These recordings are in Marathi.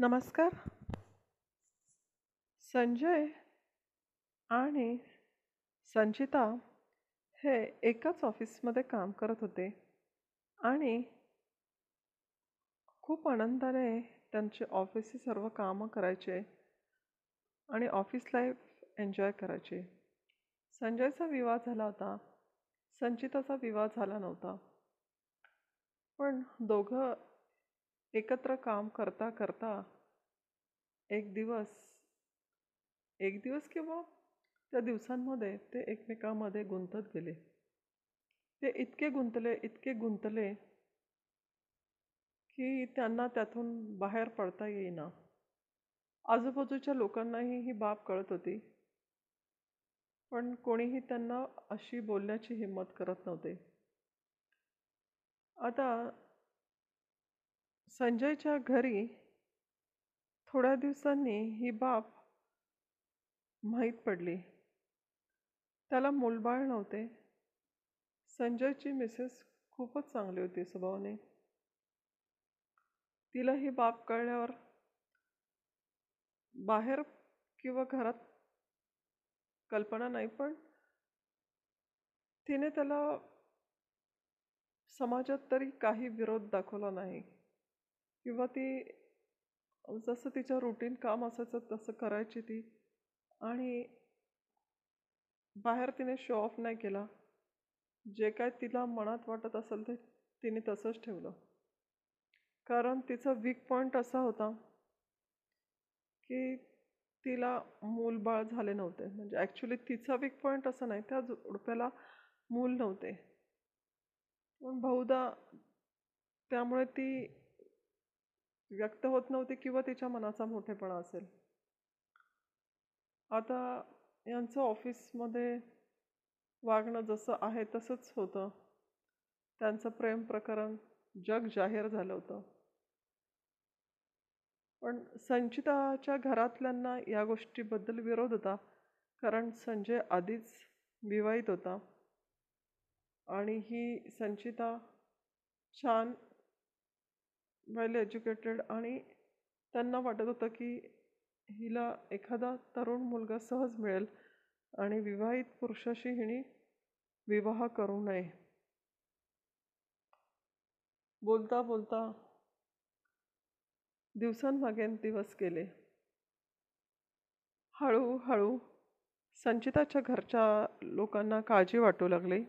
नमस्कार. संजय आणि संचिता हे एकाच ऑफिसमध्ये काम करत होते आणि खूप आनंदाने त्यांचे ऑफिसचे सर्व कामं करायचे आणि ऑफिस लाईफ एन्जॉय करायचे. संजयचा विवाह झाला होता. संचिताचा विवाह झाला नव्हता. पण दोघं एकत्र काम करता करता एक दिवस एक दिवस किंवा त्या दिवसांमध्ये ते एकमेकांमध्ये गुंतत गेले. ते इतके गुंतले इतके गुंतले की त्यांना त्यातून बाहेर पडता येईना. आजूबाजूच्या लोकांनाही ही बाब कळत होती. पण कोणीही त्यांना अशी बोलण्याची हिंमत करत नव्हते. आता संजयच्या घरी थोड्या दिवसांनी ही बाब माहीत पडली. त्याला मूलबाळ नव्हते. संजयची मिसेस खूपच चांगली होती स्वभावाने. तिला ही बाब कळल्यावर बाहेर किंवा घरात कल्पना नाही पण तिने त्याला समाजात तरी काही विरोध दाखवला नाही किंवा ती जसं तिच्या रुटीन काम असायचं तसं करायची ती. आणि बाहेर तिने शो ऑफ नाही केला. जे काय तिला मनात वाटत असेल ते तिने तसंच ठेवलं. कारण तिचा वीक पॉईंट असा होता की तिला मूलबाळ झाले नव्हते. म्हणजे ॲक्च्युली तिचा वीक पॉईंट असा नाही त्या जोडप्याला मूल नव्हते. पण बहुधा त्यामुळे ती व्यक्त होत नव्हते किंवा तिच्या मनाचा मोठेपणा असेल. आता यांचं ऑफिसमध्ये वागणं जसं आहे तसंच होतं. त्यांचं प्रेम प्रकरण जग जाहीर झालं होतं. पण संचिताच्या घरातल्यांना या गोष्टीबद्दल विरोध होता कारण संजय आधीच विवाहित होता. आणि ही संचिता छान वेल एज्युकेटेड आणि त्यांना वाटत होतं की हिला एखादा तरुण मुलगा सहज मिळेल आणि विवाहित पुरुषाशी हिने विवाह करू नये. बोलता बोलता दिवसांमागे दिवस गेले. हळूहळू संचिताच्या घरच्या लोकांना काळजी वाटू लागली.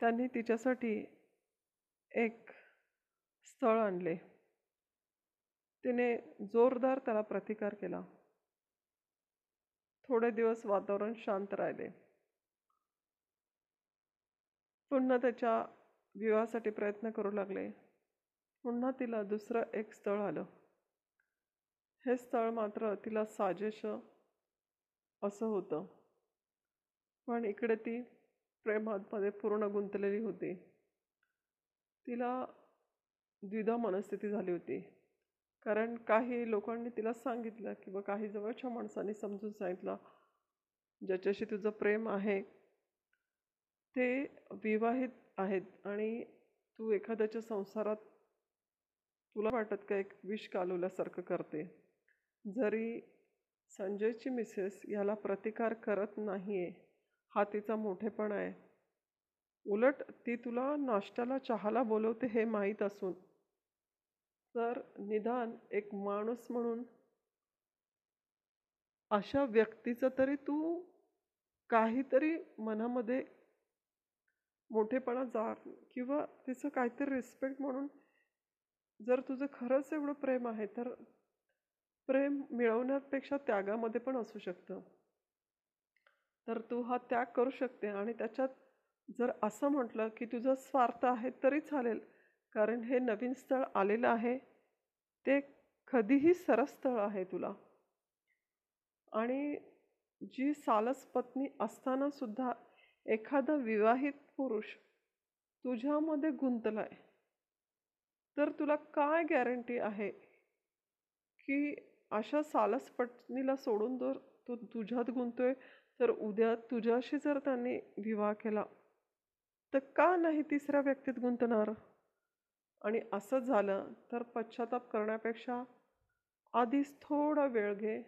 त्यांनी तिच्यासाठी एक स्थळ आणले. तिने जोरदार त्याला प्रतिकार केला. थोडे दिवस वातावरण शांत राहिले. पुन्हा त्याच्या विवाहासाठी प्रयत्न करू लागले. पुन्हा तिला दुसरं एक स्थळ आलं. हे स्थळ मात्र तिला साजेश असं होतं. पण इकडे ती प्रेमामध्ये पूर्ण गुंतलेली होती. तिला द्विधा मनस्थिती झाली होती. कारण काही लोकांनी तिला सांगितलं किंवा काही जवळच्या माणसांनी समजून सांगितलं ज्याच्याशी तुझं प्रेम आहे ते विवाहित आहेत आणि तू एखाद्याच्या संसारात तुला वाटत का एक विष कालवल्यासारखं करते? जरी संजयची मिसेस याला प्रतिकार करत नाही आहे हा तिचा मोठेपण आहे. उलट ती तुला नाश्त्याला चहाला बोलवते हे माहीत असून तर निदान एक माणूस म्हणून. अशा व्यक्तीचं तरी तू काहीतरी मनामध्ये मोठेपणा जा किंवा तिचं काहीतरी रिस्पेक्ट म्हणून. जर तुझं खरंच एवढं प्रेम आहे तर प्रेम मिळवण्यापेक्षा त्यागामध्ये पण असू शकतं. तर तू हा त्याग करू शकते आणि त्याच्यात जर असं म्हटलं की तुझं स्वार्थ आहे तरी चालेल. कारण हे नवीन स्थळ आलेलं आहे. ते कधीही सरस स्थळ आहे तुला. आणि जी सालस पत्नी असताना सुद्धा एखादा विवाहित पुरुष तुझ्यामध्ये गुंतलाय तर तुला काय गॅरंटी आहे की अशा सालस पत्नीला सोडून जर तू तुझ्यात गुंतोय तर उद्या तुझ्याशी जर त्यांनी विवाह केला तर का नाही तिसऱ्या व्यक्तीत गुंतणार? आणि असं झालं तर पश्चाताप करण्यापेक्षा आधीच थोडा वेळ घे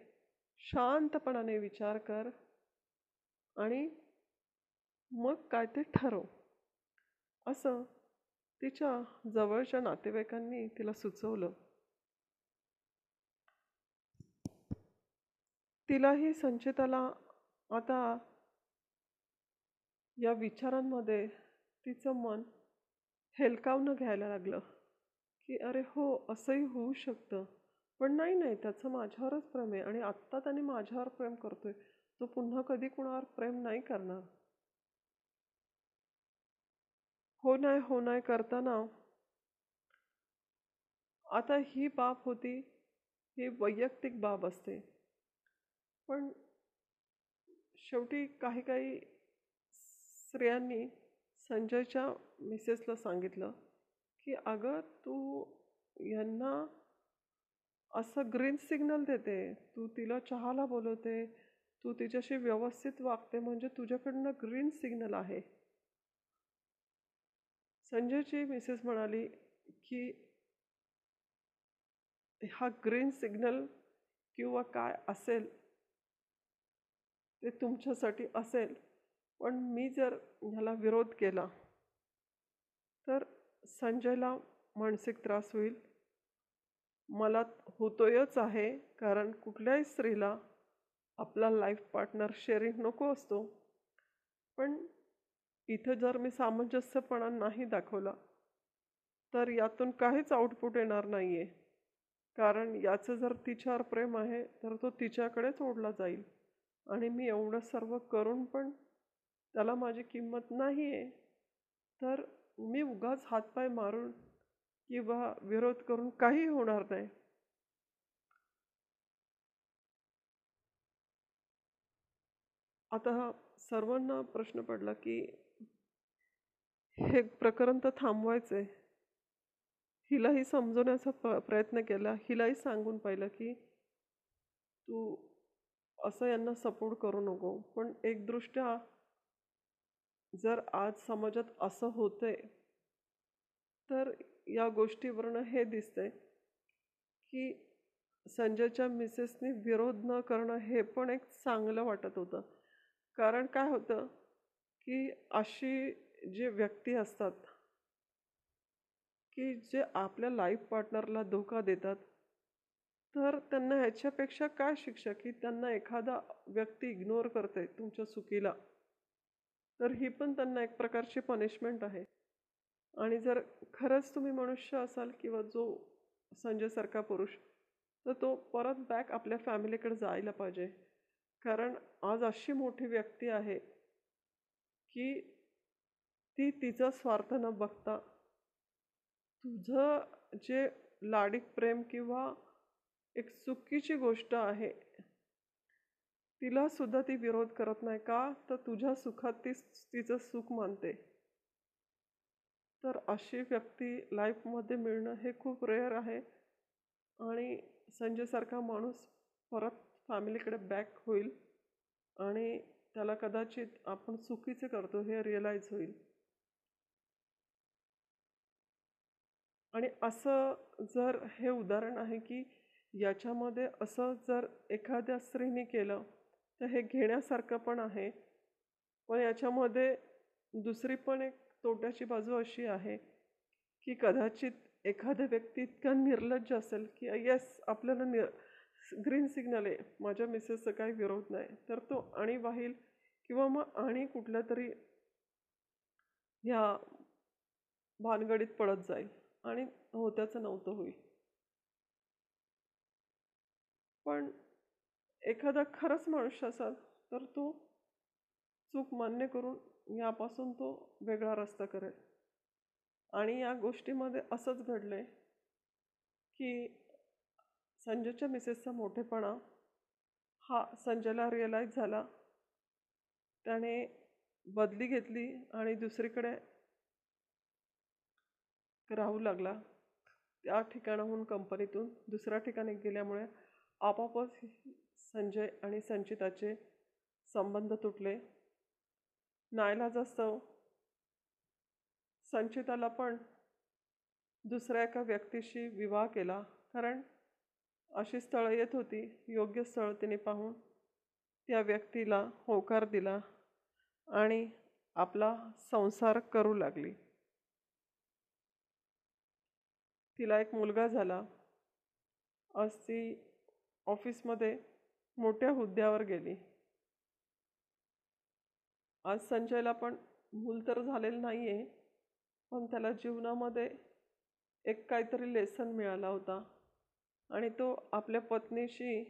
शांतपणाने विचार कर आणि मग काय ते ठरव. असं तिच्या जवळच्या नातेवाईकांनी तिला सुचवलं. तिलाही संचिताला आता या विचारांमध्ये तिचं मन हेलकावणं घ्यायला लागलं की अरे हो असंही होऊ शकतं. पण नाही नाही त्याचं माझ्यावरच प्रेम आहे आणि आत्ता त्याने माझ्यावर प्रेम करतोय. तो पुन्हा कधी कुणावर प्रेम नाही करणार. हो नाही हो नाही करताना आता ही बाब होती ही वैयक्तिक बाब असते. पण शेवटी काही काही स्त्रियांनी संजयच्या मिसेसला सांगितलं की अगं तू यांना असं ग्रीन सिग्नल देते. तू तिला चहाला बोलवते. तू तिच्याशी व्यवस्थित वागते. म्हणजे तुझ्याकडनं ग्रीन सिग्नल आहे. संजयची मिसेस म्हणाली की हा ग्रीन सिग्नल किंवा काय असेल ते तुमच्यासाठी असेल. पण मी जर ह्याला विरोध केला तर संजयला मानसिक त्रास होईल. मला होतोयच आहे कारण कुठल्याही स्त्रीला आपला लाईफ पार्टनर शेअरिंग नको असतो. पण इथं जर मी सामंजस्यपणा नाही दाखवला तर यातून काहीच आउटपुट येणार नाही आहे कारण याचं जर तिच्यावर प्रेम आहे तर तो तिच्याकडेच ओढला जाईल. आणि मी एवढं सर्व करून पण त्याला माझी किंमत नाही आहे तर मी उगाच हातपाय मारून किंवा विरोध करून काही होणार नाही. आता हा सर्वांना प्रश्न पडला की हे प्रकरण तर थांबवायचं आहे हिलाही समजवण्याचा प प्रयत्न केला. हिलाही सांगून पाहिलं की तू असं यांना सपोर्ट करू नको. पण एकदृष्ट्या जर आज समाजात असं होतंय तर या गोष्टीवरनं हे दिसतंय की संजयच्या मिसेसनी विरोध न करणं हे पण एक चांगलं वाटत होतं. कारण काय होतं की अशी जे व्यक्ती असतात की जे आपल्या लाईफ पार्टनरला धोका देतात तर त्यांना ह्याच्यापेक्षा काय शिक्षा की त्यांना एखादा व्यक्ती इग्नोर करते तुमच्या चुकीला? तर ही पण त्यांना एक प्रकारची पनिशमेंट आहे. आणि जर खरंच तुम्ही मनुष्य असाल किंवा जो संजयसारखा पुरुष तर तो परत बॅक आपल्या फॅमिलीकडे जायला पाहिजे. कारण आज अशी मोठी व्यक्ती आहे की ती तिचा स्वार्थ न बघता तुझं जे लाडिक प्रेम किंवा एक चुकीची गोष्ट आहे तिला सुद्धा ती विरोध करत नाही का? तर तुझ्या सुखात ती तिचं सुख मानते. तर अशी व्यक्ती लाईफमध्ये मिळणं हे खूप रेअर आहे. आणि संजयसारखा माणूस परत फॅमिलीकडे बॅक होईल. आणि त्याला कदाचित आपण चुकीचे करतो हे रिअलाईज होईल. आणि असं जर हे उदाहरण आहे की याच्यामध्ये असं जर एखाद्या स्त्रीने केलं तर हे घेण्यासारखं पण आहे. पण याच्यामध्ये दुसरी पण एक तोट्याची बाजू अशी आहे की कदाचित एखाद्या व्यक्ती इतका निर्लज्ज असेल की येस आपल्याला निर ग्रीन सिग्नल आहे. माझ्या मिसेसचा काही विरोध नाही. तर तो आणि वाहील किंवा मग आणि कुठल्या तरी ह्या भानगडीत पडत जाईल. आणि होत्याचं नव्हतं होईल. पण एखादा खरंच मनुष्य असाल तर तो चूक मान्य करून यापासून तो वेगळा रस्ता करेल. आणि या गोष्टीमध्ये असंच घडलं आहे की संजयच्या मिसेसचा मोठेपणा हा संजयला रिअलाईज झाला. त्याने बदली घेतली आणि दुसरीकडे राहू लागला. त्या ठिकाणाहून कंपनीतून दुसऱ्या ठिकाणी गेल्यामुळे आपोआपच संजय आणि संचिताचे संबंध तुटले. नाईलाजास्तव संचिताला पण दुसऱ्या एका व्यक्तीशी विवाह केला. कारण अशी स्थळं येत होती योग्य स्थळ तिने पाहून त्या व्यक्तीला होकार दिला आणि आपला संसार करू लागली. तिला एक मुलगा झाला. आज ती ऑफिसमध्ये मोठ्या हुद्द्यावर गेली. आज संजयला पण मूल तर झालेलं नाही आहे पण त्याला जीवनामध्ये एक काहीतरी लेसन मिळाला होता. आणि तो आपल्या पत्नीशी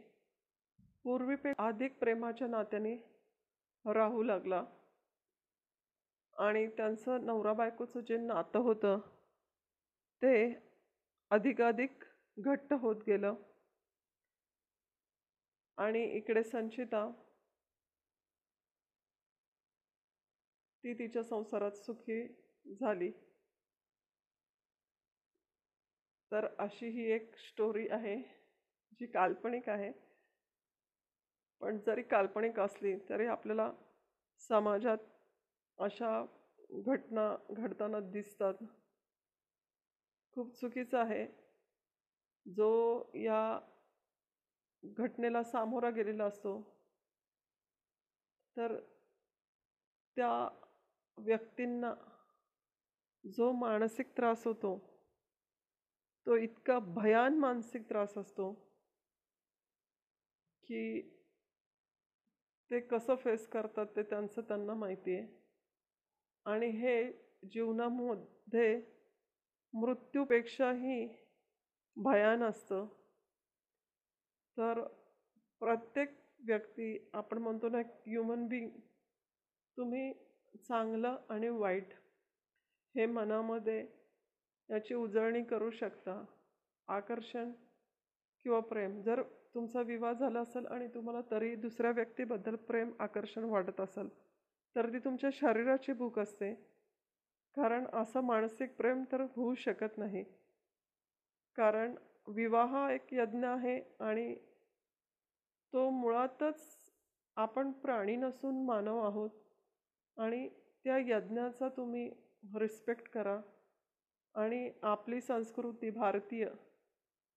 पूर्वीपे अधिक प्रेमाच्या नात्याने राहू लागला. आणि त्यांचं नवरा बायकोचं जे नातं होतं ते अधिकाधिक घट्ट होत गेलं. आणि इकडे संचिता ती तिच्या संसारात सुखी झाली. तर अशी ही एक स्टोरी आहे जी काल्पनिक आहे. पण जरी काल्पनिक असली तरी आपल्याला समाजात अशा घटना घडताना दिसतात. खूप चुकीचं आहे. जो या घटनेला सामोरा गेलेला असतो. तर त्या व्यक्तींना जो मानसिक त्रास होतो तो इतका भयान मानसिक त्रास असतो की ते कसं फेस करतात ते त्यांचं त्यांना माहिती आहे आणि हे जीवनामध्ये मृत्यूपेक्षाही भयान असतं. तर प्रत्येक व्यक्ती आपण म्हणतो ना ह्युमन बिंग तुम्ही चांगलं आणि वाईट हे मनामध्ये याची उजळणी करू शकता. आकर्षण किंवा प्रेम. जर तुमचा विवाह झाला असेल आणि तुम्हाला तरी दुसऱ्या व्यक्तीबद्दल प्रेम आकर्षण वाटत असेल तर ती तुमच्या शरीराची भूक असते. कारण असं मानसिक प्रेम तर होऊ शकत नाही. कारण विवाह एक यज्ञ आहे आणि तो मुळातच आपण प्राणी नसून मानव आहोत. आणि त्या यज्ञाचा तुम्ही रिस्पेक्ट करा. आणि आपली संस्कृती भारतीय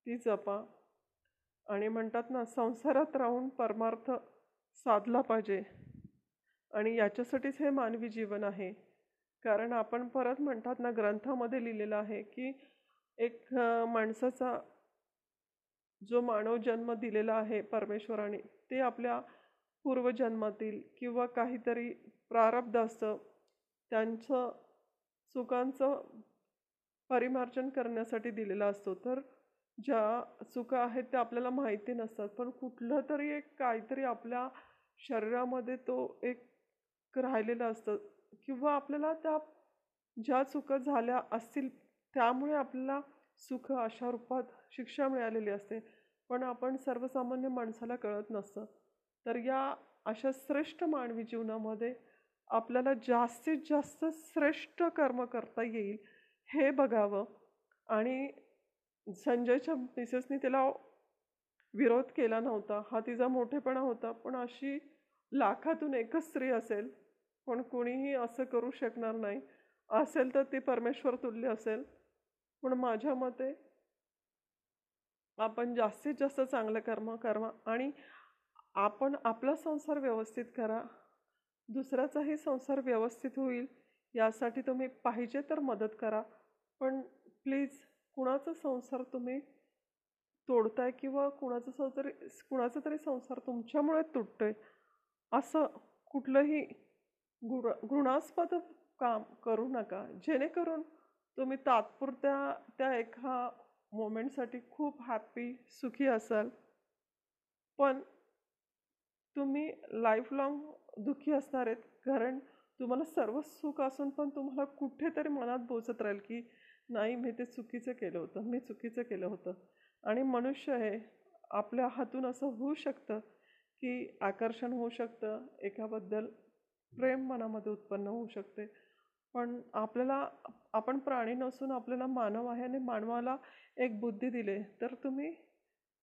ती जपा. आणि म्हणतात ना संसारात राहून परमार्थ साधला पाहिजे. आणि याच्यासाठीच हे मानवी जीवन आहे. कारण आपण परत म्हणतात ना ग्रंथामध्ये लिहिलेलं आहे की एक माणसाचा जो मानव जन्म दिलेला आहे परमेश्वराने ते आपल्या पूर्वजन्मातील किंवा काहीतरी प्रारब्ध असतं त्यांचं चुकांचं परिमार्जन करण्यासाठी दिलेला असतो. तर ज्या चुका आहेत त्या आपल्याला माहिती नसतात पण कुठलं तरी एक काहीतरी आपल्या शरीरामध्ये तो एक राहिलेलं असतं किंवा आपल्याला त्या ज्या चुका झाल्या असतील त्यामुळे आपल्याला सुख अशा रूपात शिक्षा मिळालेली असते. पण आपण सर्वसामान्य माणसाला कळत नसतं. तर या अशा श्रेष्ठ मानवी जीवनामध्ये आपल्याला जास्तीत जास्त श्रेष्ठ कर्म करता येईल हे बघावं. आणि संजयच्या मिसेसनी तिला विरोध केला नव्हता. हा तिचा मोठेपणा होता. पण अशी लाखातून एकच स्त्री असेल पण कोणीही असं करू शकणार नाही. असेल तर ती परमेश्वर तुल्य असेल. पण माझ्या मते आपण जास्तीत जास्त चांगलं कर्म करा आणि आपण आपला संसार व्यवस्थित करा. दुसऱ्याचाही संसार व्यवस्थित होईल यासाठी तुम्ही पाहिजे तर मदत करा. पण प्लीज कुणाचा संसार तुम्ही तोडताय किंवा कुणाचा संसार कुणाचा तरी संसार तुमच्यामुळे तुटतोय असं कुठलंही गुण घृणास्पद काम करू नका. जेणेकरून तुम्ही तात्पुरत्या त्या एका मोमेंटसाठी खूप हॅप्पी सुखी असाल. पण तुम्ही लाईफ लाँग दुःखी असणार आहेत कारण तुम्हाला सर्व सुख असून पण तुम्हाला कुठेतरी मनात बोचत राहील की नाही मी ते चुकीचं केलं होतं मी चुकीचं केलं होतं. आणि मनुष्य हे आपल्या हातून असं होऊ शकतं की आकर्षण होऊ शकतं एकाबद्दल प्रेम मनामध्ये उत्पन्न होऊ शकते. पण आपल्याला आपण प्राणी नसून आपल्याला मानव आहे आणि मानवाला एक बुद्धी दिले. तर तुम्ही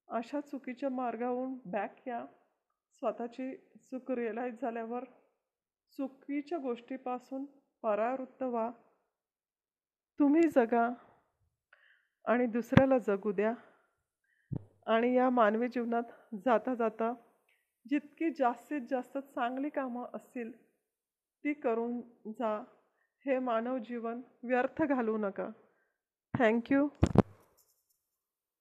अशा चुकीच्या मार्गावरून बॅक या. स्वतःची चूक रिअलाईज झाल्यावर चुकीच्या गोष्टीपासून परावृत्त व्हा. तुम्ही जगा आणि दुसऱ्याला जगू द्या. आणि या मानवी जीवनात जाता जाता जितकी जास्तीत जास्त चांगली कामं असतील ती करून जा. हे मानव जीवन व्यर्थ घालवू नका. थँक्यू